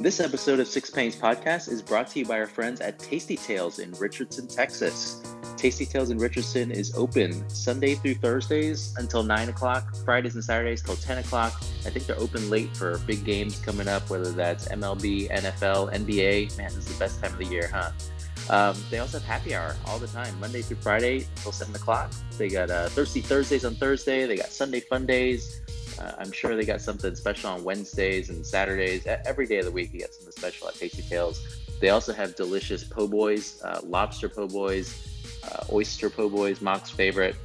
This episode of Six Pennies Podcast is brought to you by our friends at Tasty Tales in Richardson, Texas. Tasty Tales in Richardson is open Sunday through Thursdays until 9 o'clock, Fridays and Saturdays till 10 o'clock. I think they're open late for big games coming up, whether that's MLB, NFL, NBA. Man, this is the best time of the year, huh? Um, they also have happy hour all the time, Monday through Friday until 7 o'clock. They got uh, Thirsty Thursdays on Thursday. They got Sunday Fun Days. Uh, I'm sure they got something special on Wednesdays and Saturdays. Every day of the week, you get something special at Tasty Tales. They also have delicious po' boys, uh, lobster po' boys, uh, oyster po' boys, Mock's favorite.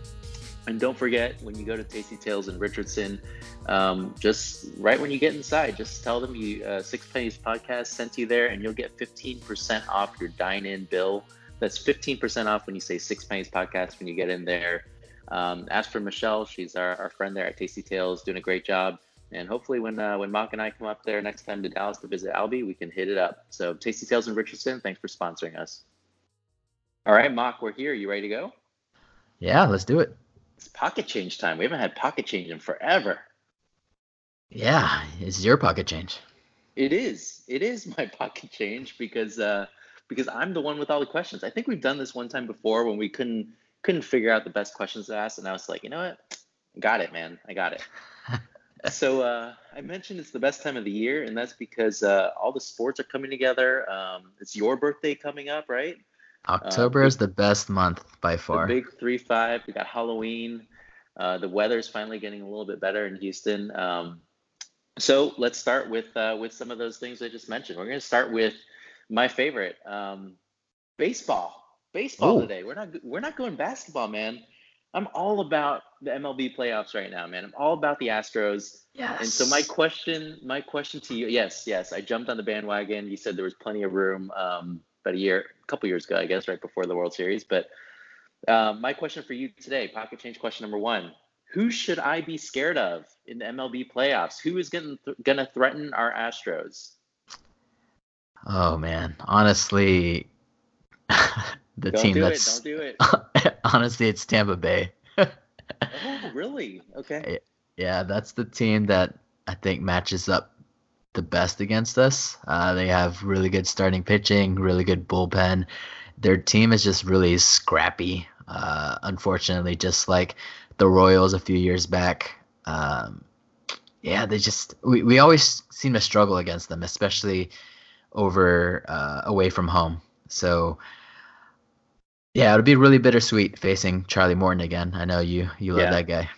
And don't forget, when you go to Tasty Tales in Richardson, um, just right when you get inside, just tell them you uh, Six Pennies Podcast sent you there, and you'll get 15% off your dine-in bill. That's 15% off when you say Six Pennies Podcast when you get in there. Um, ask for Michelle. She's our, our friend there at Tasty Tales, doing a great job. And hopefully, when uh, when Mock and I come up there next time to Dallas to visit Albie, we can hit it up. So, Tasty Tales in Richardson, thanks for sponsoring us. All right, Mock, we're here. You ready to go? Yeah, let's do it. It's pocket change time. We haven't had pocket change in forever. Yeah, it's your pocket change. It is. It is my pocket change because uh, because I'm the one with all the questions. I think we've done this one time before when we couldn't couldn't figure out the best questions to ask, and I was like, you know what, got it, man, I got it. so uh, I mentioned it's the best time of the year, and that's because uh, all the sports are coming together. Um, it's your birthday coming up, right? October um, is the best month by far. The big three five. We got Halloween. Uh, the weather's finally getting a little bit better in Houston. Um, so let's start with uh, with some of those things I just mentioned. We're going to start with my favorite, um, baseball baseball Ooh. today. We're not we're not going basketball, man. I'm all about the MLB playoffs right now, man. I'm all about the Astros. Yes. And so my question, my question to you, yes, yes, I jumped on the bandwagon. You said there was plenty of room um, about a year, a couple years ago, I guess, right before the World Series. But um, my question for you today, pocket change question number one: Who should I be scared of in the MLB playoffs? Who is going th- going to threaten our Astros? Oh man, honestly, the don't team do that's it, don't do it. honestly, it's Tampa Bay. oh, really? Okay. Yeah, that's the team that I think matches up the best against us. Uh, they have really good starting pitching, really good bullpen. Their team is just really scrappy. Uh, unfortunately, just like the Royals a few years back. Um, yeah, they just we, we always seem to struggle against them, especially over uh, away from home. So yeah, it'll be really bittersweet facing Charlie Morton again. I know you you love yeah. that guy.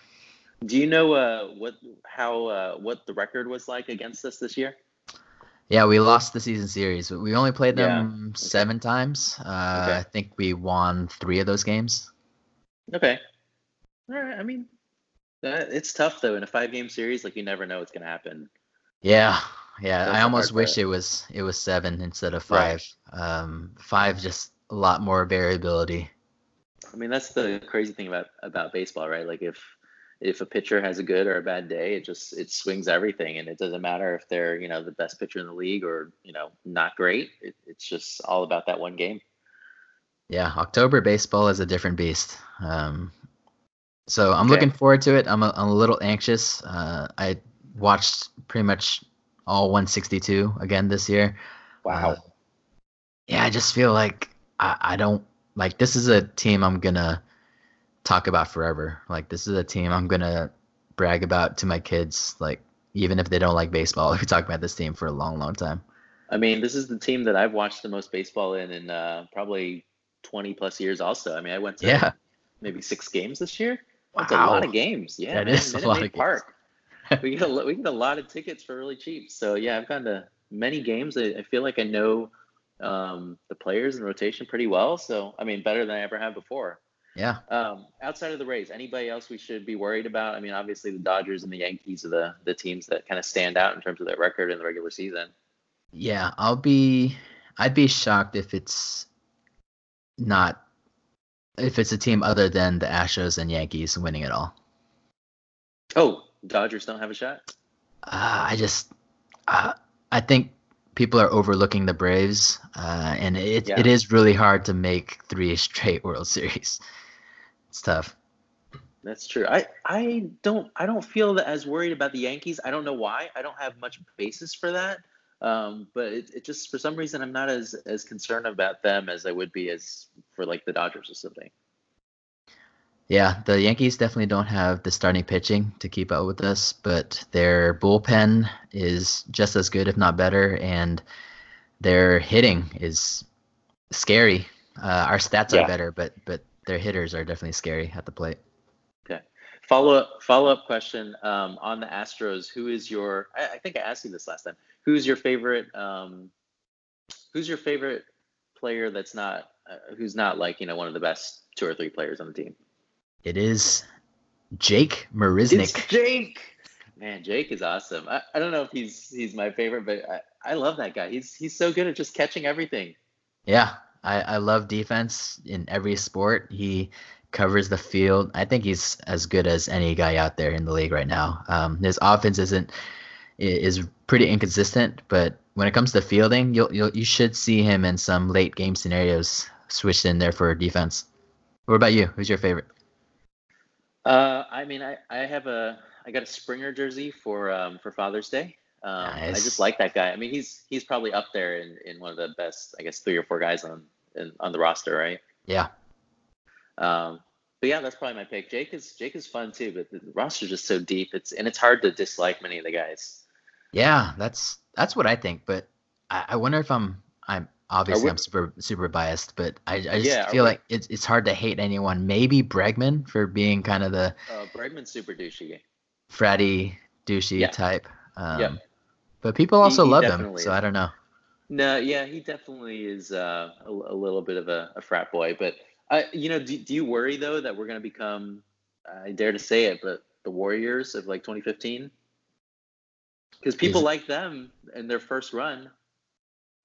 Do you know uh, what how uh, what the record was like against us this year? Yeah, we lost the season series. We only played them yeah. seven okay. times. Uh, okay. I think we won three of those games. Okay. All right. I mean, it's tough though in a five game series. Like you never know what's gonna happen. Yeah, yeah. That's I almost wish it was it was seven instead of five. Right. Um, five just a lot more variability. I mean, that's the crazy thing about about baseball, right? Like if if a pitcher has a good or a bad day, it just it swings everything, and it doesn't matter if they're you know the best pitcher in the league or you know not great. It, it's just all about that one game. Yeah, October baseball is a different beast. Um, so I'm okay. looking forward to it. I'm a, I'm a little anxious. Uh, I watched pretty much all 162 again this year. Wow. Uh, yeah, I just feel like I, I don't like this is a team I'm gonna talk about forever. Like this is a team I'm gonna brag about to my kids. Like even if they don't like baseball, we talk about this team for a long, long time. I mean, this is the team that I've watched the most baseball in in uh, probably 20 plus years. Also, I mean, I went to yeah. maybe six games this year. Wow. A lot of games. Yeah, that is a lot of Park. we get a we get a lot of tickets for really cheap. So yeah, I've gone to many games. I, I feel like I know um, the players in rotation pretty well. So, I mean, better than I ever have before. Yeah. Um, outside of the Rays, anybody else we should be worried about? I mean, obviously the Dodgers and the Yankees are the the teams that kind of stand out in terms of their record in the regular season. Yeah, I'll be. I'd be shocked if it's not if it's a team other than the Astros and Yankees winning it all. Oh, Dodgers don't have a shot. Uh, I just, uh, I think people are overlooking the Braves, uh, and it yeah. it is really hard to make three straight World Series. It's tough. That's true. I, I don't I don't feel as worried about the Yankees. I don't know why. I don't have much basis for that. Um, but it, it just for some reason I'm not as as concerned about them as I would be as for like the Dodgers or something. Yeah, the Yankees definitely don't have the starting pitching to keep up with us, but their bullpen is just as good, if not better, and their hitting is scary. Uh, our stats yeah. are better, but but their hitters are definitely scary at the plate. Okay. Follow up follow up question um, on the Astros. Who is your? I, I, think I asked you this last time. Who's your favorite? Um, who's your favorite player that's not uh, who's not like you know one of the best two or three players on the team? It is Jake Marisnick. It's Jake. Man, Jake is awesome. I, I don't know if he's he's my favorite, but I, I love that guy. He's he's so good at just catching everything. Yeah, I, I love defense in every sport. He covers the field. I think he's as good as any guy out there in the league right now. Um, his offense isn't is pretty inconsistent, but when it comes to fielding, you'll, you'll you should see him in some late game scenarios switched in there for defense. What about you? Who's your favorite? Uh, I mean, I, I have a I got a Springer jersey for um, for Father's Day. Um, nice. I just like that guy. I mean, he's he's probably up there in, in one of the best, I guess, three or four guys on in, on the roster, right? Yeah. Um, but yeah, that's probably my pick. Jake is Jake is fun too, but the roster's just so deep. It's and it's hard to dislike many of the guys. Yeah, that's that's what I think. But I, I wonder if I'm I'm obviously we, I'm super super biased, but I, I just yeah, feel like it's it's hard to hate anyone. Maybe Bregman for being kind of the uh, Bregman's super douchey, fratty douchey yeah. type. Um, yeah. But people also he, he love him, is. so I don't know. No, yeah, he definitely is uh, a, a, little bit of a, a frat boy. But uh, you know, do, do you worry though that we're going to become, I dare to say it, but the Warriors of like 2015? Because people like them in their first run.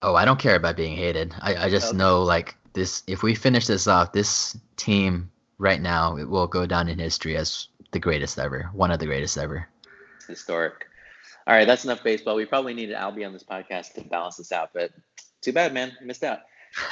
Oh, I don't care about being hated. I, I just okay. know like this. If we finish this off, this team right now it will go down in history as the greatest ever, one of the greatest ever. It's historic. All right, that's enough baseball. We probably needed Albie on this podcast to balance this out, but too bad, man. Missed out.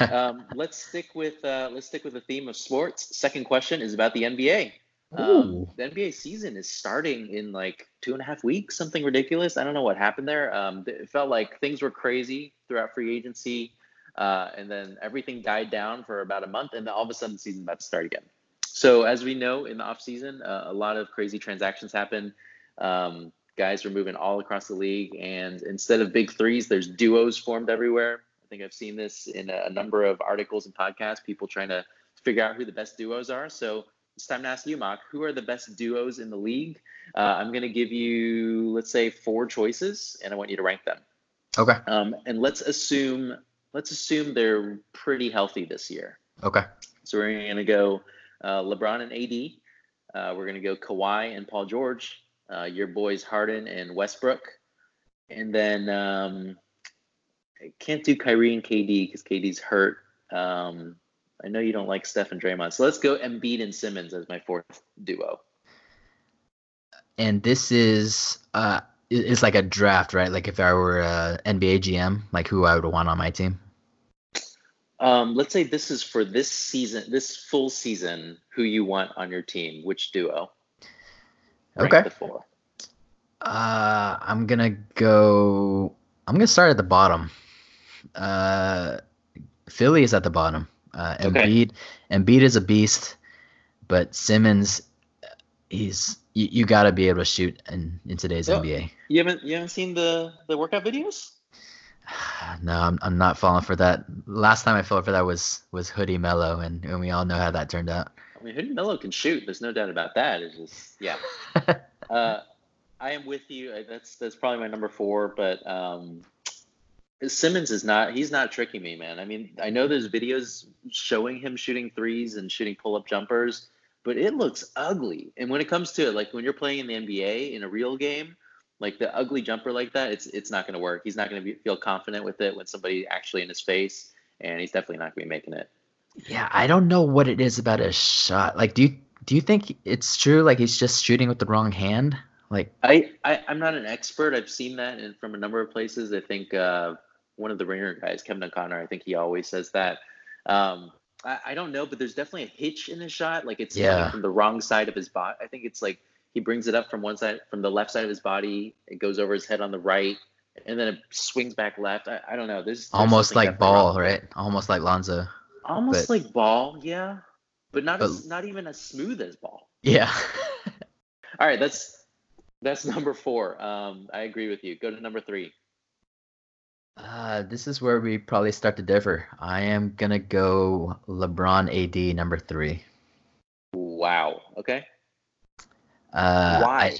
um, let's stick with uh, let's stick with the theme of sports. Second question is about the NBA. Um, the NBA season is starting in like two and a half weeks, something ridiculous. I don't know what happened there. Um, it felt like things were crazy throughout free agency, uh, and then everything died down for about a month, and then all of a sudden the season's about to start again. So as we know, in the off season, uh, a lot of crazy transactions happen. Um, guys are moving all across the league, and instead of big threes, there's duos formed everywhere. I think I've seen this in a, number of articles and podcasts. People trying to figure out who the best duos are. So it's time to ask you, Mock, who are the best duos in the league? Uh, I'm going to give you, let's say, four choices, and I want you to rank them. Okay. Um, and let's assume let's assume they're pretty healthy this year. Okay. So we're going to go uh, LeBron and AD. Uh, we're going to go Kawhi and Paul George uh, your boys Harden and Westbrook, and then um, I can't do Kyrie and KD because KD's hurt. Um, I know you don't like Steph and Draymond, so let's go Embiid and Simmons as my fourth duo. And this is uh, it's like a draft, right? Like if I were a NBA GM, like who I would want on my team. Um, let's say this is for this season, this full season, who you want on your team, which duo? okay. The Uh, I'm gonna go. I'm gonna start at the bottom. Uh, Philly is at the bottom. Uh, Embiid, okay. Embiid is a beast, but Simmons, he's you, you got to be able to shoot in, in today's well, NBA. You haven't you haven't seen the the workout videos? no, I'm I'm not falling for that. Last time I fell for that was was Hoodie Melo, and, and we all know how that turned out. I mean, Hoodie Melo can shoot. There's no doubt about that. It's just yeah. uh, I am with you. That's that's probably my number four, but um, Simmons is not. He's not tricking me, man. I mean, I know there's videos showing him shooting threes and shooting pull-up jumpers, but it looks ugly. And when it comes to it, like when you're playing in the NBA in a real game, like the ugly jumper like that, it's it's not going to work. He's not going to feel confident with it when somebody actually in his face, and he's definitely not going to be making it. Yeah, I don't know what it is about his shot. Like, do you do you think it's true? Like he's just shooting with the wrong hand? Like I, I am not an expert. I've seen that in, from a number of places. I think uh, one of the ringer guys, Kevin O'Connor, I think he always says that. Um, I, I don't know, but there's definitely a hitch in his shot. Like it's yeah. from the wrong side of his body. I think it's like he brings it up from one side, from the left side of his body. It goes over his head on the right, and then it swings back left. I, I don't know. This almost like ball, right? Almost like Lonzo. Almost but, like ball, yeah, but not but, as, not even as smooth as ball. Yeah. All right, that's that's number four. Um, I agree with you. Go to number three. Uh, this is where we probably start to differ. I am gonna go LeBron AD number three. Wow. Okay. Uh, Why? I,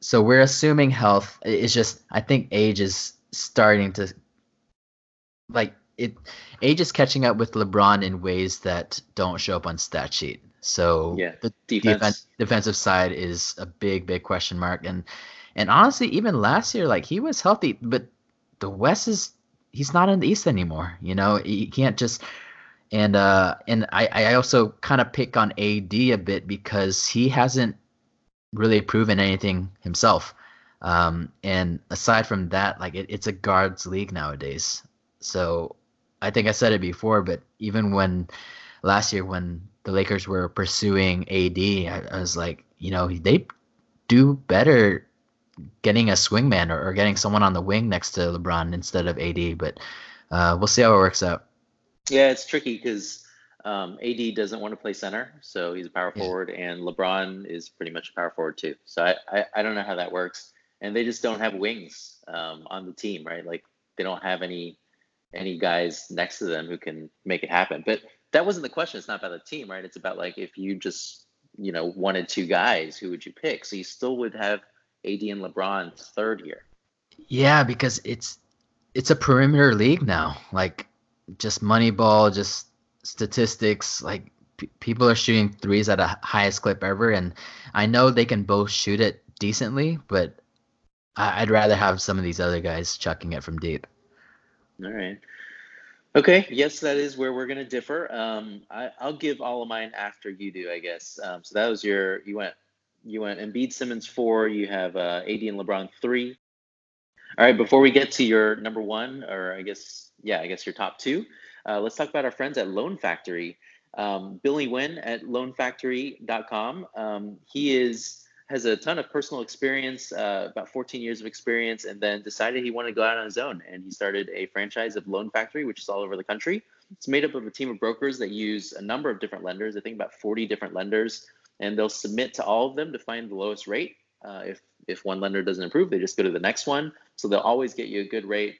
so we're assuming health. It's just I think age is starting to like it. Age is catching up with LeBron in ways that don't show up on stat sheet. So yeah, the defense. Defense, defensive side is a big, big question mark. And and honestly, even last year, like he was healthy, but the West is he's not in the East anymore. You know, he can't just and uh and I, I also kind of pick on AD a bit because he hasn't really proven anything himself. Um, and aside from that, like it, it's a guards league nowadays. So I think I said it before, but even when last year when the Lakers were pursuing AD, I, I was like, you know, they do better getting a swingman or, or, getting someone on the wing next to LeBron instead of AD. But uh, we'll see how it works out. Yeah, it's tricky because um, AD doesn't want to play center, so he's a power forward, and LeBron is pretty much a power forward too. So I, I, I don't know how that works, and they just don't have wings um, on the team, right? Like they don't have any any guys next to them who can make it happen. But that wasn't the question. It's not about the team, right? It's about like if you just you know wanted two guys, who would you pick? So you still would have AD and LeBron third here. Yeah, because it's it's a perimeter league now. Like just Moneyball, just statistics. Like p- people are shooting threes at a highest clip ever, and I know they can both shoot it decently, but I- I'd rather have some of these other guys chucking it from deep. All right. Okay. Yes, that is where we're going to differ. Um, I, will give all of mine after you do, I guess. Um, so that was your you went you went Embiid Simmons four. You have uh, AD and LeBron three. All right. Before we get to your number one, or I guess yeah, I guess your top two. Uh, let's talk about our friends at Loan Factory. Um, Billy Wynn at loanfactory.com. Um, he is has a ton of personal experience, uh, about 14 years of experience, and then decided he wanted to go out on his own. And he started a franchise of Loan Factory, which is all over the country. It's made up of a team of brokers that use a number of different lenders. I think about 40 different lenders, and they'll submit to all of them to find the lowest rate. Uh, if if one lender doesn't approve, they just go to the next one. So they'll always get you a good rate.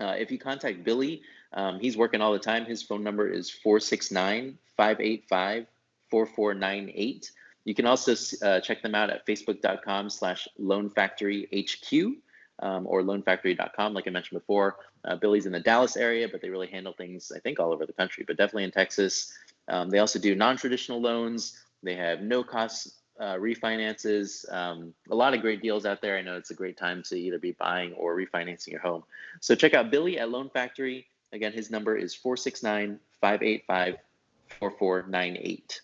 Uh, if you contact Billy, um, he's working all the time. His phone number is 469 585 4498. You can also uh, check them out at facebook.com slash loanfactoryhq um, or loanfactory.com, like I mentioned before. Uh, Billy's in the Dallas area, but they really handle things, I think, all over the country, but definitely in Texas. Um, they also do non traditional loans. They have no cost uh, refinances, um, a lot of great deals out there. I know it's a great time to either be buying or refinancing your home. So check out Billy at Loan Factory. Again, his number is 469 585 4498.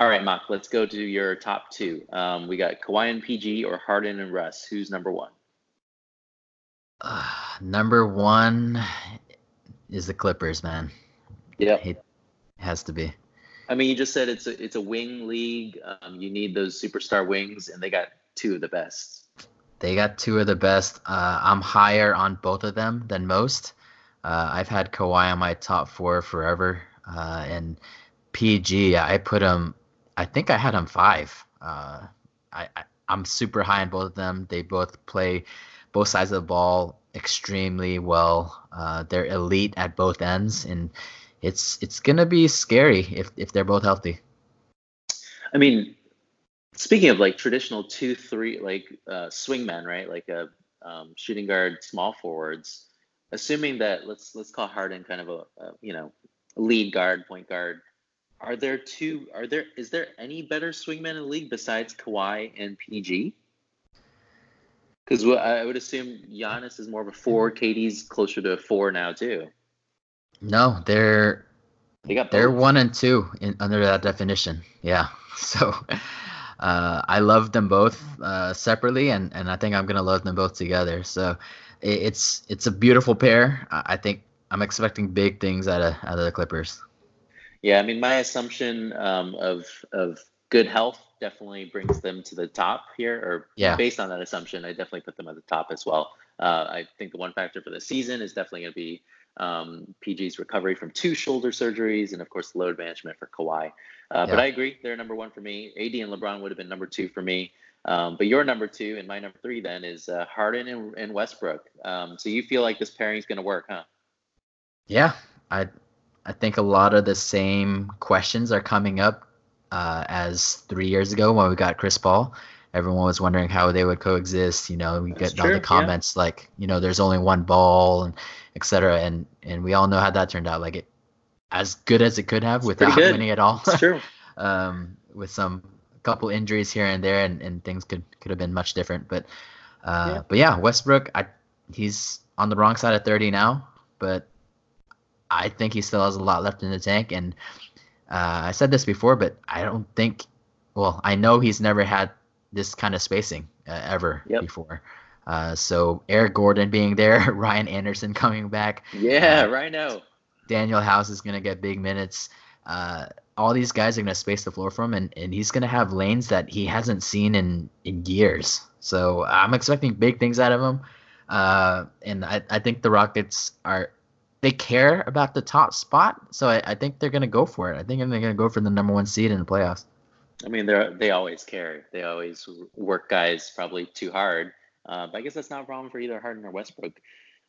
All right, Mark, let's go to your top two. Um, we got Kawhi and PG or Harden and Russ. Who's number one? Uh, number one is the Clippers, man. Yeah, it has to be. I mean, you just said it's a it's a wing league. Um, you need those superstar wings, and they got two of the best. They got two of the best. Uh, I'm higher on both of them than most. Uh, I've had Kawhi on my top four forever, uh, and PG I put him I think I had them five. Uh, I, I am super high on both of them. They both play both sides of the ball extremely well. Uh, they're elite at both ends, and it's it's gonna be scary if if they're both healthy. I mean, speaking of like traditional two three like uh, swingmen, right? Like a um, shooting guard, small forwards. Assuming that let's let's call Harden kind of a, a you know lead guard, point guard are there two? Are there? Is there any better swingman in the league besides Kawhi and PG? Because I would assume Giannis is more of a four. KD's closer to a four now too. No, they're they got they're one and two in, under that definition. Yeah, so uh, I love them both uh, separately, and, and I think I'm gonna love them both together. So it, it's it's a beautiful pair. I think I'm expecting big things out of out of the Clippers. Yeah, I mean, my assumption um, of of good health definitely brings them to the top here, or Yeah. based on that assumption, I definitely put them at the top as well. Uh, I think the one factor for the season is definitely going to be um, PG's recovery from two shoulder surgeries, and of course, load management for Kawhi. Uh, But I agree, they're number one for me. AD and LeBron would have been number two for me. Um, but your number two and my number three then is uh, Harden and, and Westbrook. Um, so you feel like this pairing is going to work, huh? Yeah, I I think a lot of the same questions are coming up uh, as three years ago when we got Chris Paul. Everyone was wondering how they would coexist. You know, we That's get all the yeah. comments like, you know, there's only one ball and et cetera. And and we all know how that turned out. Like it, as good as it could have pretty without winning at all. It's true. um, with some couple injuries here and there, and, and things could could have been much different. But uh, Yeah. but yeah, Westbrook, I he's on the wrong side of thirty now, but I think he still has a lot left in the tank. And uh, I said this before, but I don't think. Well, I know he's never had this kind of spacing uh, ever Yep. before. Uh, so Eric Gordon being there, Ryan Anderson coming back, Yeah, Uh, Ryno. Danuel House is going to get big minutes. Uh, all these guys are going to space the floor for him, and, and he's going to have lanes that he hasn't seen in, in years. So I'm expecting big things out of him. Uh, and I, I think the Rockets are they care about the top spot, so I, I think they're going to go for it. I think they're going to go for the number one seed in the playoffs. I mean, they they always care. They always work guys probably too hard. Uh, but I guess that's not a problem for either Harden or Westbrook.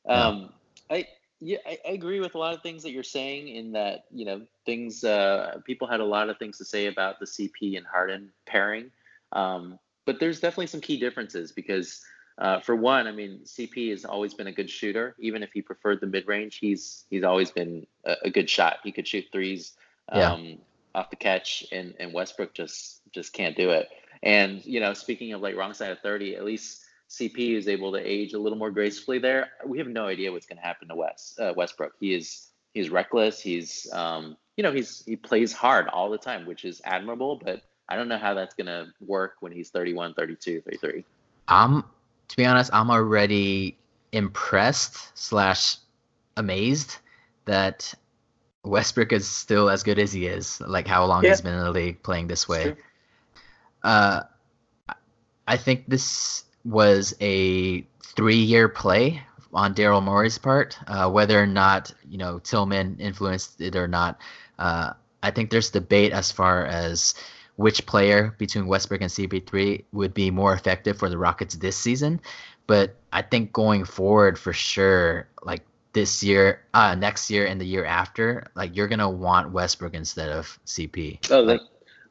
Um, I yeah, I, I agree with a lot of things that you're saying. In that you know things, uh, people had a lot of things to say about the CP and Harden pairing. Um, but there's definitely some key differences because, uh, for one, I mean, CP has always been a good shooter. Even if he preferred the mid range, he's he's always been a, a good shot. He could shoot threes. Yeah. Off the catch, and, and Westbrook just just can't do it. And you know, speaking of like wrong side of thirty, at least CP is able to age a little more gracefully there. We have no idea what's going to happen to West uh, Westbrook. He is he's reckless. He's um, you know he's he plays hard all the time, which is admirable. But I don't know how that's going to work when he's 31, 32, 33. I'm to be honest, I'm already impressed slash amazed that Westbrook is still as good as he is. Like how long Yeah. he's been in the league playing this way. Uh, I think this was a three-year play on Daryl Morey's part. Uh, whether or not you know Tilman influenced it or not, uh, I think there's debate as far as which player between Westbrook and CP3 would be more effective for the Rockets this season. But I think going forward, for sure, like this year, uh, next year, and the year after, like you're gonna want Westbrook instead of CP. Oh, Like,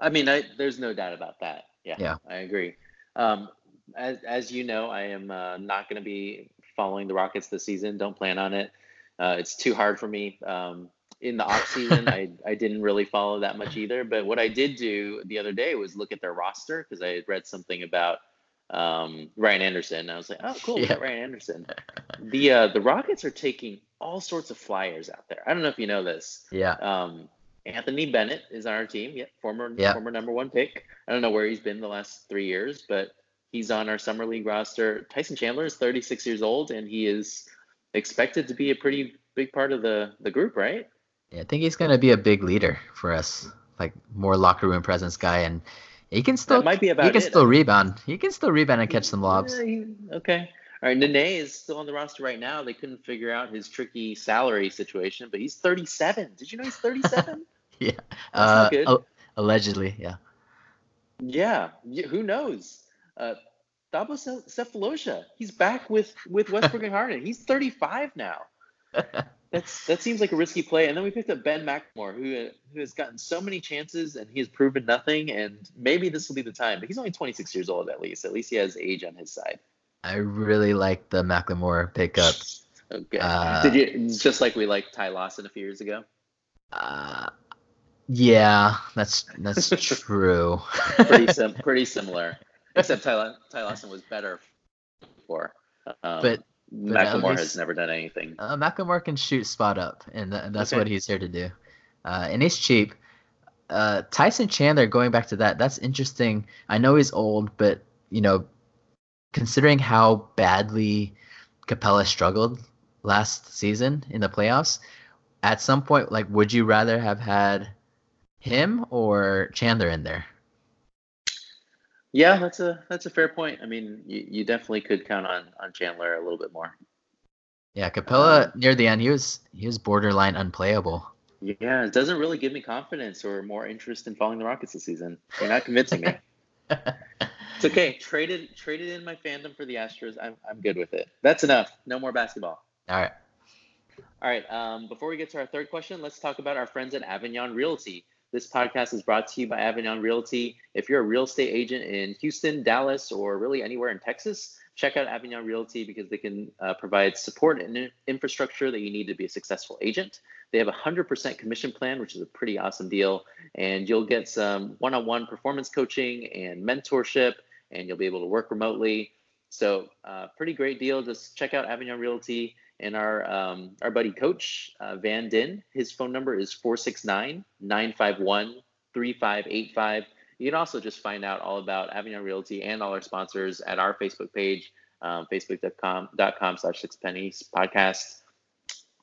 I mean, I, there's no doubt about that. Yeah, Yeah. I agree. Um, as, as you know, I am uh, not going to be following the Rockets this season. Don't plan on it. Uh, it's too hard for me. Um, in the off season, I, I didn't really follow that much either. But what I did do the other day was look at their roster because I had read something about um, Ryan Anderson. And I was like, oh, cool, Yeah. Ryan Anderson. The uh, the Rockets are taking all sorts of flyers out there. I don't know if you know this. yeah, Um, Anthony Bennett is on our team. Yeah, former Yeah. former number one pick. I don't know where he's been the last three years, but he's on our summer league roster. Tyson Chandler is 36 years old, and he is expected to be a pretty big part of the the group, right? Yeah, I think he's gonna be a big leader for us, like more locker room presence guy, and he can still that might be about he can it. still rebound. He can still rebound and catch some lobs. Yeah, he- okay. All right, Nene is still on the roster right now. They couldn't figure out his tricky salary situation, but he's 37. Did you know he's 37? Yeah, uh, not good. al- allegedly, yeah. Yeah, who knows? Uh, Thabo Sefolosha, he's back with with Westbrook and Harden. He's 35 now. That's that seems like a risky play. And then we picked up Ben McLemore, who who has gotten so many chances and he has proven nothing. And maybe this will be the time. But he's only 26 years old at least. At least he has age on his side. I really like the McLemore pickup. Okay. Uh, Did you? Just like we liked Ty Lawson a few years ago. Uh, yeah, that's that's true. Pretty sim- pretty similar, except Ty, Ty Lawson was better before. Um, But- but McLemore has never done anything. Uh, McLemore can shoot spot up, and, th- that's Okay. what he's here to do. Uh, and he's cheap. Uh, Tyson Chandler, going back to that, that's interesting. I know he's old, but you know, considering how badly Capela struggled last season in the playoffs, at some point, like, would you rather have had him or Chandler in there? Yeah, that's a that's a fair point. I mean, you, you definitely could count on on Chandler a little bit more. Yeah, Capela um, near the end, he was he was borderline unplayable. Yeah, it doesn't really give me confidence or more interest in following the Rockets this season. You're not convincing me. it's okay. Traded traded in my fandom for the Astros. I'm I'm good with it. That's enough. No more basketball. All right. All right. Um, before we get to our third question, let's talk about our friends at Avignon Realty. This podcast is brought to you by Avignon Realty. If you're a real estate agent in Houston, Dallas, or really anywhere in Texas, check out Avignon Realty because they can uh, provide support and infrastructure that you need to be a successful agent. They have a 100% commission plan, which is a pretty awesome deal. And you'll get some one on one performance coaching and mentorship, and you'll be able to work remotely. So, uh, pretty great deal. Just check out Avignon Realty and our um, our buddy coach uh, Van Din. His phone number is 469-951-3585. You can also just find out all about Avignon Realty and all our sponsors at our Facebook page, um, facebook.com com slash six pennies podcast.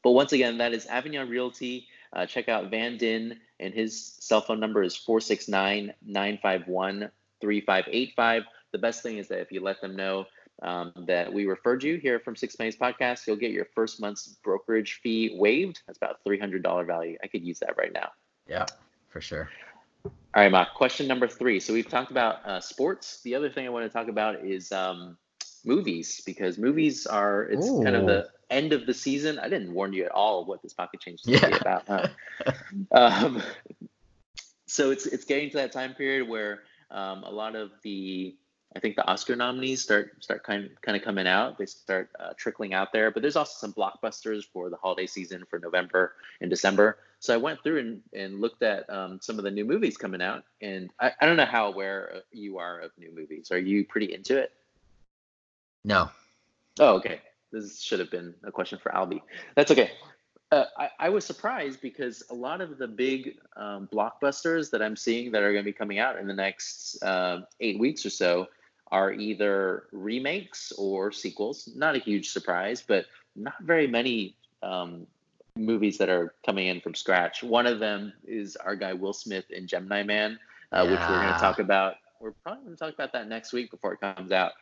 But once again, that is Avignon Realty. Uh, check out Van Din, and his cell phone number is 469 951 3585. The best thing is that if you let them know um, that we referred you here from Six Pennies Podcast, you'll get your first month's brokerage fee waived. That's about $300 value. I could use that right now. Yeah, for sure. All right, Mark. Question number three. So we've talked about uh, sports. The other thing I want to talk about is um, movies because movies are it's Ooh. kind of the end of the season. I didn't warn you at all what this pocket change is yeah. about. Huh? um, so it's it's getting to that time period where um, a lot of the I think the Oscar nominees start start kind of, kind of coming out. They start uh, trickling out there. But there's also some blockbusters for the holiday season for November and December. So I went through and, and looked at um, some of the new movies coming out. And I, I don't know how aware you are of new movies. Are you pretty into it? No. Oh, okay. This should have been a question for Albie. That's okay. Uh, I, I, was surprised because a lot of the big um, blockbusters that I'm seeing that are going to be coming out in the next uh, eight weeks or so are either remakes or sequels. Not a huge surprise, but not very many um, movies that are coming in from scratch. One of them is our guy Will Smith in Gemini Man, uh, yeah. which we're going to talk about. We're probably going to talk about that next week before it comes out.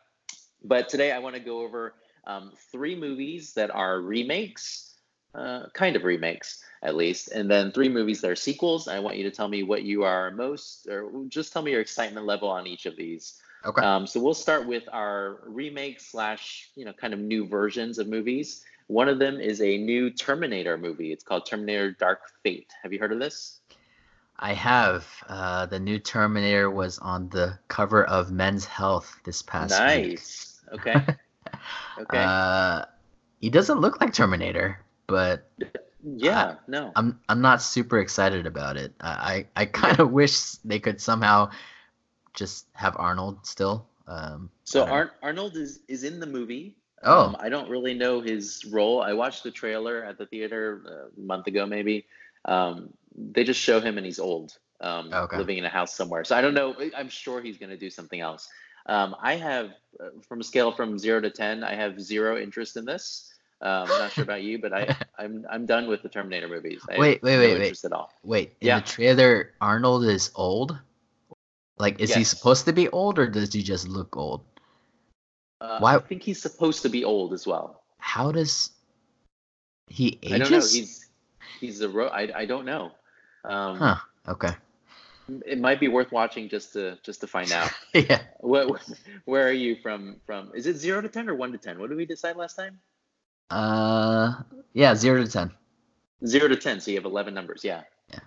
But today I want to go over um, three movies that are remakes, uh, kind of remakes at least, and then three movies that are sequels. I want you to tell me what you are most, or just tell me your excitement level on each of these. Okay. Um, so we'll start with our remake slash, you know, kind of new versions of movies. One of them is a new Terminator movie. It's called Terminator Dark Fate. Have you heard of this? I have. Uh, the new Terminator was on the cover of Men's Health this past nice. week. Nice. Okay. okay. Uh, he doesn't look like Terminator, but yeah, I, no. I'm I'm not super excited about it. I I, I kind of wish they could somehow just have Arnold still. Um, so Ar- Arnold is is in the movie. Oh, um, I don't really know his role. I watched the trailer at the theater uh, a month ago, maybe. Um, they just show him and he's old, um, okay. living in a house somewhere. So I don't know. I'm sure he's going to do something else. Um, I have, uh, from a scale from zero to ten, I have zero interest in this. Um, I'm not sure about you, but I, I'm I'm done with the Terminator movies. I wait, wait, wait, no wait. At all. Wait, in yeah. the trailer, Arnold is old. Like, is yes. he supposed to be old or does he just look old? Uh, Why? I think he's supposed to be old as well. How does he ages? I don't know. He's he's a ro- I I don't know. Um, huh. Okay. It might be worth watching just to just to find out. yeah. What, where are you from? From is it zero to ten or one to ten? What did we decide last time? Uh, yeah, zero to ten. Zero to ten. So you have eleven numbers. Yeah. Yeah.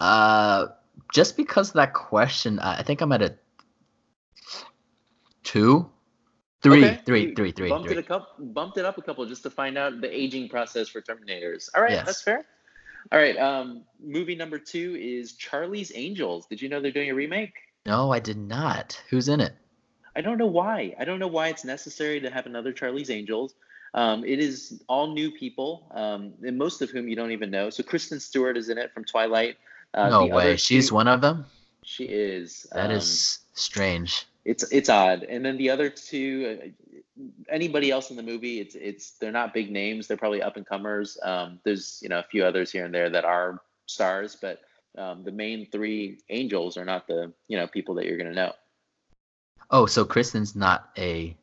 Uh, just because of that question, I think I'm at a two, three, okay. three, three, three. Bumped three. it a couple, bumped it up a couple just to find out the aging process for Terminators. All right, yes. that's fair. All right, um, movie number two is Charlie's Angels. Did you know they're doing a remake? No, I did not. Who's in it? I don't know why. I don't know why it's necessary to have another Charlie's Angels. Um, it is all new people, um, and most of whom you don't even know. So Kristen Stewart is in it from Twilight. Uh, no way. She's two, one of them. She is. That um, is strange. It's it's odd. And then the other two, uh, anybody else in the movie, it's it's they're not big names. They're probably up and comers. Um, there's you know a few others here and there that are stars, but um, the main three angels are not the you know people that you're gonna know. Oh, so Kristen's not a.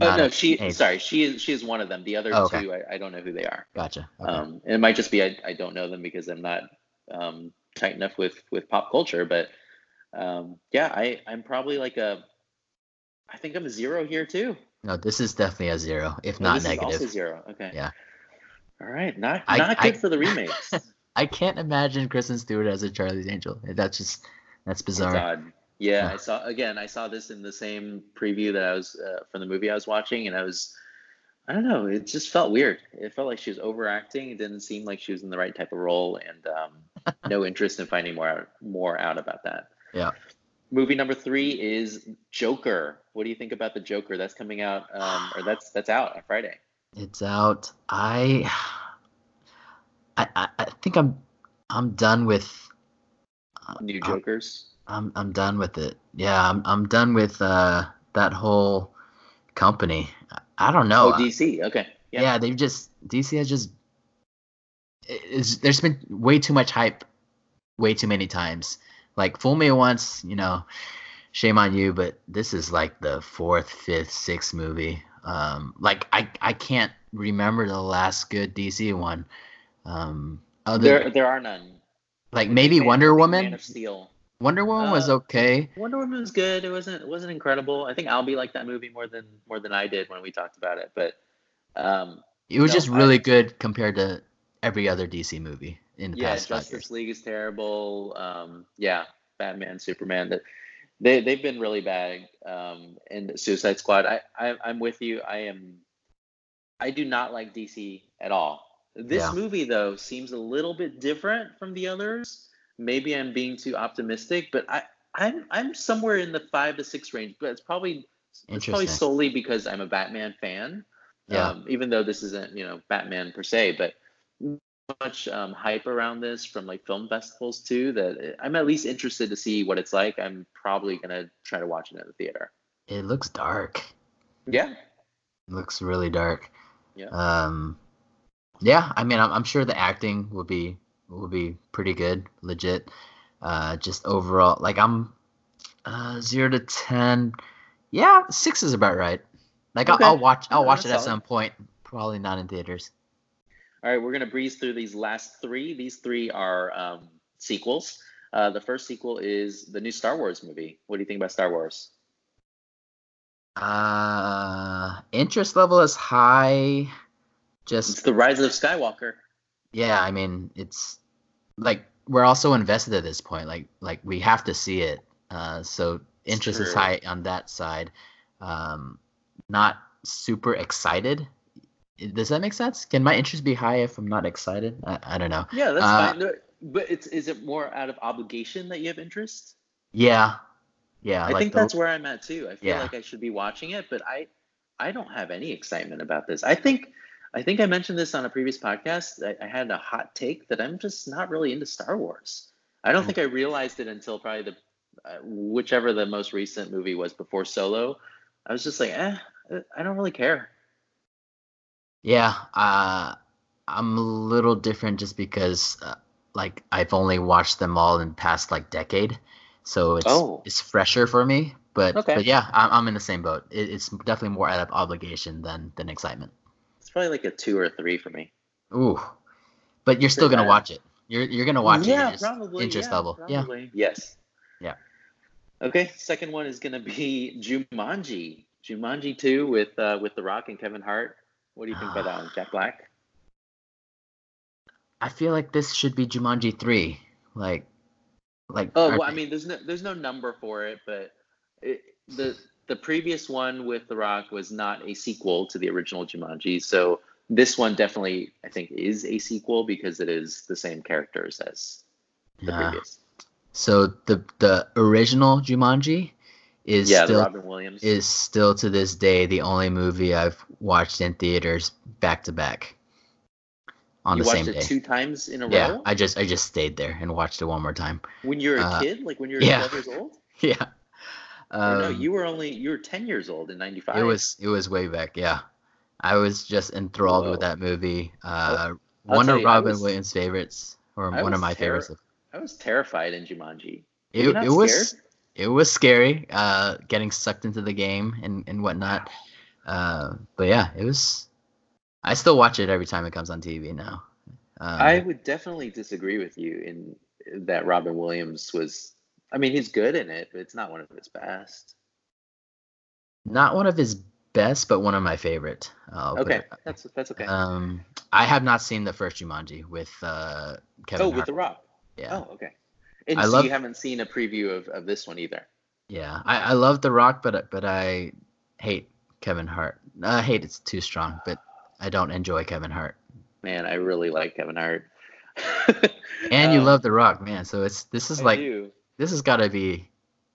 Oh no, a she teenage- sorry, she is she is one of them. The other Oh, okay. two, I, I don't know who they are. Gotcha. Okay. Um, it might just be I, I don't know them because I'm not um, tight enough with with pop culture. But um, yeah, I I'm probably like a I think I'm a zero here too. no, this is definitely a zero, if Oh, not this is negative. also zero. Okay. Yeah. All right. Not I- not good I- for the remakes. I can't imagine Kristen Stewart as a Charlie's Angel. That's just that's bizarre. odd. Yeah, Yeah. I saw again. I saw this in the same preview that I was uh, from the movie I was watching, and I was, I don't know, it just felt weird. It felt like she was overacting. It didn't seem like she was in the right type of role, and um, no interest in finding more out, more out about that. Yeah. Movie number three is Joker. What do you think about the Joker? That's coming out, um, or that's that's out on Friday. It's out. I, I, I think I'm, I'm done with. New Uh, Jokers. I'm I'm done with it. Yeah, I'm I'm done with uh that whole company. I- don't know. oh, DC. Okay. yeah. Yeah. they've just DC has just. Is there's been way too much hype, way too many times. Like fool me once, you know, shame on you. But this is like the fourth, fifth, sixth movie. Um, like I I can't remember the last good DC one. Um, other There there are none. like maybe Man- Wonder Man Woman. of Steel. Wonder Woman was Uh, okay. Wonder Woman was good. It wasn't it wasn't incredible. I think Albie liked that movie more than more than I did when we talked about it. But um, It was no, just I- really good compared to every other DC movie in the yeah, past five years. Justice League is terrible. Um, yeah, Batman, Superman. That they they've been really bad. Um, and Suicide Squad. I, I I'm with you. I am. I do not like DC at all. This Yeah. movie though seems a little bit different from the others. Maybe I'm being too optimistic, but I I'm I'm somewhere in the five to six range. But it's probably it's probably solely because I'm a Batman fan. Yeah. Um, even though this isn't, you know, Batman per se, but much um, hype around this from like film festivals too that I'm at least interested to see what it's like. I'm probably gonna try to watch it in the theater. It looks dark. Yeah. It looks really dark. Yeah. Um, yeah. I mean, I'm, I'm sure the acting will be will be pretty good, legit. Uh, just overall, like I'm uh, zero to ten. Yeah, six is about right. Like Okay. I'll, I'll watch. I'll Yeah, watch it at solid. some point. Probably not in theaters. All right, we're gonna breeze through these last three. These three are um, sequels. Uh, the first sequel is the new Star Wars movie. What do you think about Star Wars? Uh, interest level is high. Just It's the Rise of Skywalker. Yeah i mean it's like we're also invested at this point like like we have to see it uh so interest is high on that side um not super excited does that make sense can my interest be high if i'm not excited i, I don't know Yeah, that's Uh, fine. No, But it's is it more out of obligation that you have interest? yeah yeah I like think the- that's where I'm at too. I feel Yeah. like I should be watching it, but I I don't have any excitement about this. I think I think I mentioned this on a previous podcast. I, I had a hot take that I'm just not really into Star Wars. I don't Mm. think I realized it until probably the uh, whichever the most recent movie was before Solo. I was just like, eh, I don't really care. Yeah, uh, I'm a little different just because, uh, like, I've only watched them all in the past like decade, so it's Oh. it's fresher for me. But Okay. but yeah, I'm I'm in the same boat. It, it's definitely more out of obligation than than excitement. It's probably like a two or a three for me. Ooh, but you're still gonna bad. watch it. You're you're gonna watch it. yeah, you're probably. interest yeah, level. Yeah. Yes. Yeah. Okay. Second one is gonna be Jumanji. Jumanji two with uh, with The Rock and Kevin Hart. What do you think about that one, Jack Black? I feel like this should be Jumanji three. Like, like. Oh, are well, I mean, there's no there's no number for it, but it, the the previous one with The Rock was not a sequel to the original Jumanji, so this one definitely I think is a sequel because it is the same characters as the yeah. previous. So the the original Jumanji is Yeah, still Robin Williams. is still to this day the only movie I've watched in theaters back to back on you the watched same it day. two times in a yeah, row I just I just stayed there and watched it one more time. when you were a uh, kid, like when you were yeah. 12 years old. yeah. No, Um, you were only you were 10 years old in 95. it was it was way back, yeah. I was just enthralled with that movie. Uh, one of you, Robin was- Williams' favorites, or I one of my terri- favorites. I was terrified in Jumanji. It, it was it was scary, uh, getting sucked into the game and and whatnot. Uh, but yeah, it was. I still watch it every time it comes on TV now. Um, I would definitely disagree with you in that Robin Williams was. I mean, he's good in it, but it's not one of his best. Not one of his best, but one of my favorite. okay, that's that's okay. Um, I have not seen the first Jumanji with uh, Kevin. Oh, Hart. with The Rock. Yeah. Oh, okay. And I so love, you haven't seen a preview of, of this one either. Yeah, I, I love The Rock, but but I hate Kevin Hart. I hate it's too strong, but I don't enjoy Kevin Hart. Man, I really like Kevin Hart. and you um, love The Rock, man. So it's this is I like do. This has got to be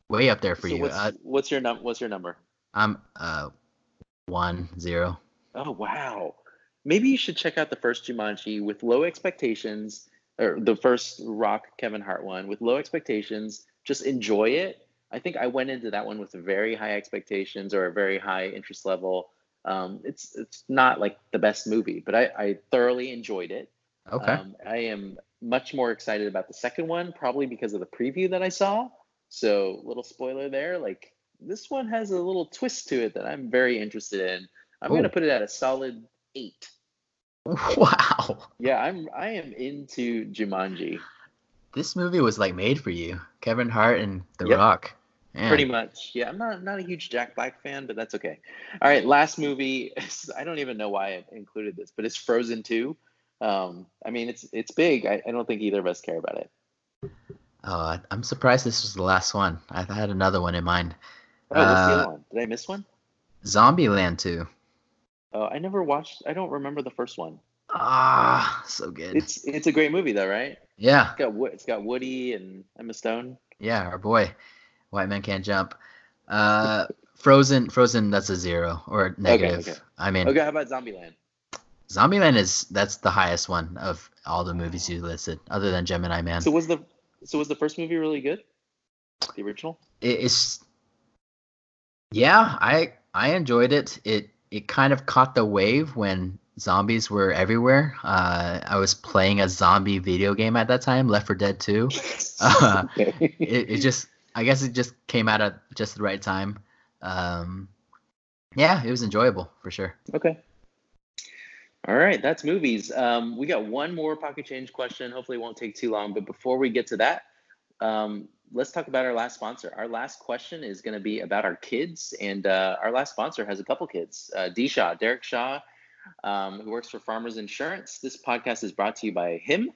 way up there for so you. What's, uh, what's your num? What's your number? I'm uh one zero. Oh wow. Maybe you should check out the first Jumanji with low expectations, or the first Rock Kevin Hart one with low expectations. Just enjoy it. I think I went into that one with very high expectations or a very high interest level. Um, it's it's not like the best movie, but I, I thoroughly enjoyed it. Okay. Um, I am much more excited about the second one, probably because of the preview that I saw. So, little spoiler there. Like this one has a little twist to it that I'm very interested in. I'm Ooh. gonna oh. put it at a solid eight. Wow. Yeah, I'm I am into Jumanji. This movie was like made for you. Kevin Hart and The yep. Rock. Man. Pretty much. Yeah, I'm not not a huge Jack Black fan, but that's okay. All right, last movie. I don't even know why I included this, but it's Frozen 2. Um, I mean, it's it's big. I, I don't think either of us care about it. Oh, I'm surprised this was the last one. I had another one in mind. Oh, what's uh, the other one? Did I miss one? Zombieland 2. Oh, I never watched. I don't remember the first one. Ah, so good. It's it's a great movie though, right? Yeah. It's got it's got Woody and Emma Stone. Yeah, our boy, White Man Can't Jump. Uh, Frozen, Frozen. That's a zero or negative. Okay, okay. I mean. Okay, how about Zombieland? Zombieland is that's the highest one of all the movies you listed, other than Gemini Man. So was the so was the first movie really good? The original? it's yeah, I I enjoyed it. It it kind of caught the wave when zombies were everywhere. Uh, I was playing a zombie video game at that time, Left 4 Dead 2. Uh, it, it just, I guess it just came out at just the right time. Um, yeah, it was enjoyable for sure. Okay. All right, that's movies. Um, we got one more pocket change question. Hopefully, it won't take too long. But before we get to that, um, let's talk about our last sponsor. Our last question is going to be about our kids, and uh, our last sponsor has a couple kids. Uh, D. Shaw, Derek Shaw, um, who works for Farmers Insurance. This podcast is brought to you by him.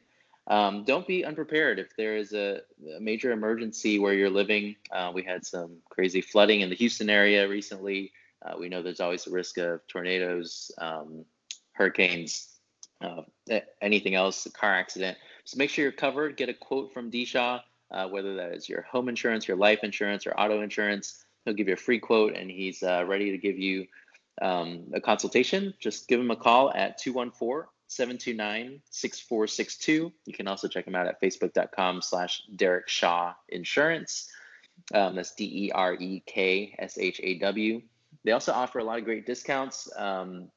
Um, don't be unprepared if there is a, a major emergency where you're living. Uh, we had some crazy flooding in the Houston area recently. Uh, we know there's always a risk of tornadoes, um, hurricanes, uh, anything else, a car accident. So make sure you're covered. Get a quote from D. Shaw uh, whether that is your home insurance, your life insurance, or auto insurance. He'll give you a free quote and he's uh, ready to give you um, a consultation. Just give him a call at 214 729 6462. You can also check him out at facebook.com slash Derek Shaw Insurance. Um, that's D E R E K S H A W. They also offer a lot of great discounts um,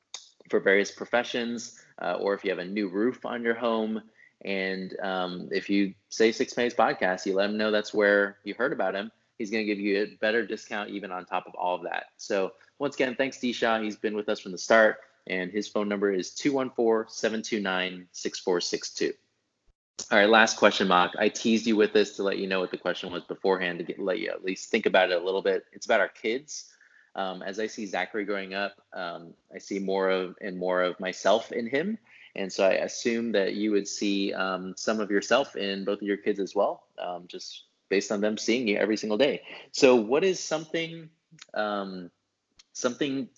for various professions, uh, or if you have a new roof on your home, and um, if you say Six Pennies Podcast, you let him know that's where you heard about him. He's going to give you a better discount even on top of all of that. So once again, thanks D Shaw. He's been with us from the start, and his phone number is 214-729-6462. All right, last question, Mock. I teased you with this to let you know what the question was beforehand to get let you at least think about it a little bit. It's about our kids. Um, as I see Zachary growing up, um, I see more of and more of myself in him. And so I assume that you would see um, some of yourself in both of your kids as well, um, just based on them seeing you every single day. So, what is something um, something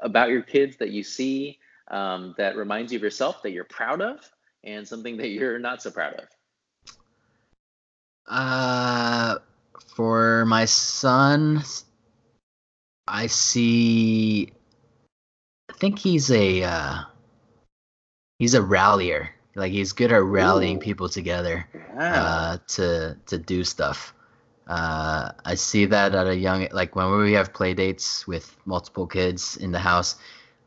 about your kids that you see um, that reminds you of yourself that you're proud of, and something that you're not so proud of? Uh, for my son, I see. I think he's a. Uh, he's a rallier. Like he's good at rallying Ooh. people together uh, to to do stuff. Uh, I see that at a young like when we have play dates with multiple kids in the house,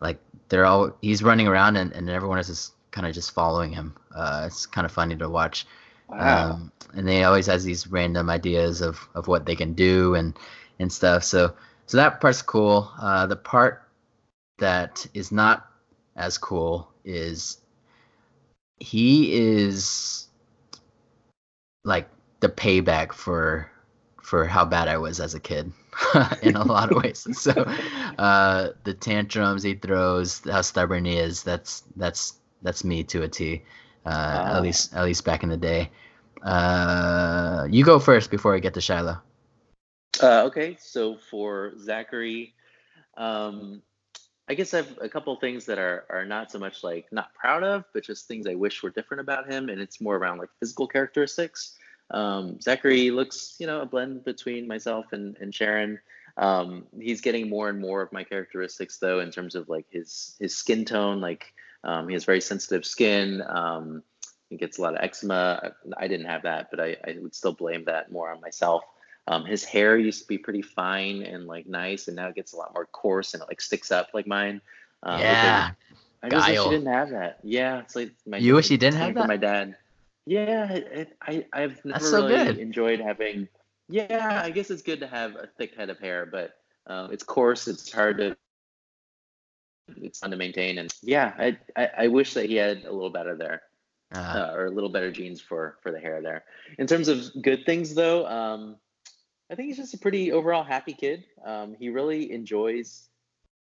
like they're all he's running around and, and everyone is just kind of just following him. Uh, it's kind of funny to watch. Wow. Um, and they always has these random ideas of, of what they can do and and stuff. So so that part's cool. Uh, the part that is not as cool is he is like the payback for for how bad I was as a kid in a lot of ways. So uh, the tantrums he throws, how stubborn he is, that's that's that's me to a T. Uh. At least at least back in the day. Uh, you go first before I get to Shiloh. Uh, okay, so for Zachary, um, I guess I have a couple things that are are not so much like not proud of, but just things I wish were different about him, and it's more around like physical characteristics. Um, Zachary looks, you know, a blend between myself and and Sharon. Um, he's getting more and more of my characteristics though, in terms of like his his skin tone. Like um, he has very sensitive skin. Um, he gets a lot of eczema. I didn't have that, but I, I would still blame that more on myself. Um, his hair used to be pretty fine and like nice, and now it gets a lot more coarse and it like sticks up like mine. Um, yeah, I, just wish he didn't have that. Yeah, it's like my. You wish he didn't have that? My dad. Yeah, it, I I've never so really good. enjoyed having. Yeah, I guess it's good to have a thick head of hair, but um, it's coarse. It's hard to. It's fun to maintain, and yeah, I, I I wish that he had a little better there uh, uh, or a little better genes for for the hair there. In terms of good things, though, um, I think he's just a pretty overall happy kid. Um, he really enjoys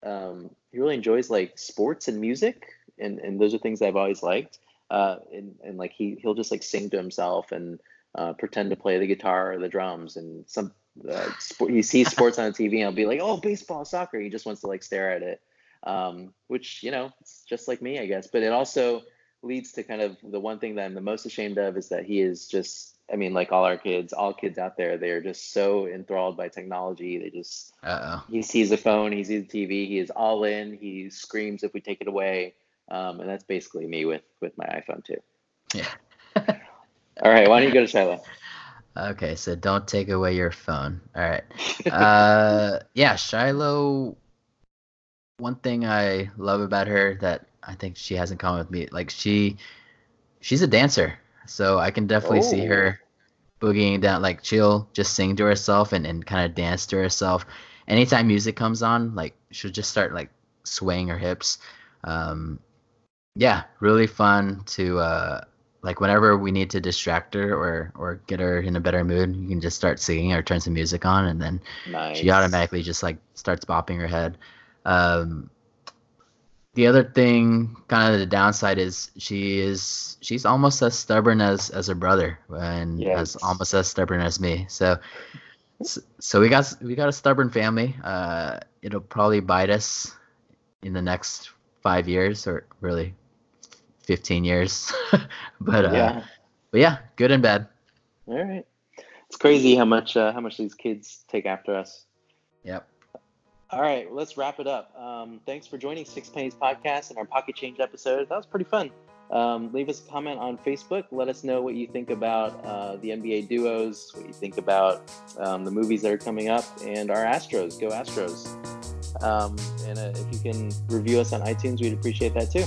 um, he really enjoys like sports and music, and and those are things I've always liked. Uh, and and like he he'll just like sing to himself and uh, pretend to play the guitar or the drums and some. Uh, sport, he sees sports on the TV and he'll be like, "Oh, baseball, soccer." He just wants to like stare at it, um, which you know, it's just like me, I guess. But it also leads to kind of the one thing that I'm the most ashamed of is that he is just I mean like all our kids all kids out there they're just so enthralled by technology they just uh oh. he sees a phone he sees a TV he is all in he screams if we take it away um, and that's basically me with with my iPhone too Yeah. all right why don't you go to Shiloh Okay, so don't take away your phone. All right. Uh, yeah, Shiloh. One thing I love about her that I think she has in common with me, like she, she's a dancer. So I can definitely see Oh. her boogieing down. Like she'll just sing to herself and, and kind of dance to herself. Anytime music comes on, like she'll just start like swaying her hips. Um, yeah, really fun to uh, like whenever we need to distract her or or get her in a better mood, you can just start singing or turn some music on, and then nice she automatically just like starts bopping her head. Um, the other thing, kind of the downside, is she is she's almost as stubborn as as her brother, and as almost as stubborn as me. So, so we got we got a stubborn family. Uh, it'll probably bite us in the next five years, or really, fifteen years. but uh, yeah but yeah, good and bad. all right it's crazy how much uh, how much these kids take after us Yep. All right, let's wrap it up. Um, thanks for joining Six Pennies Podcast and our Pocket Change episode. That was pretty fun. Um, leave us a comment on Facebook. Let us know what you think about uh, the NBA duos, what you think about um, the movies that are coming up, and our Astros. Go Astros. Um, and uh, if you can review us on iTunes, we'd appreciate that too.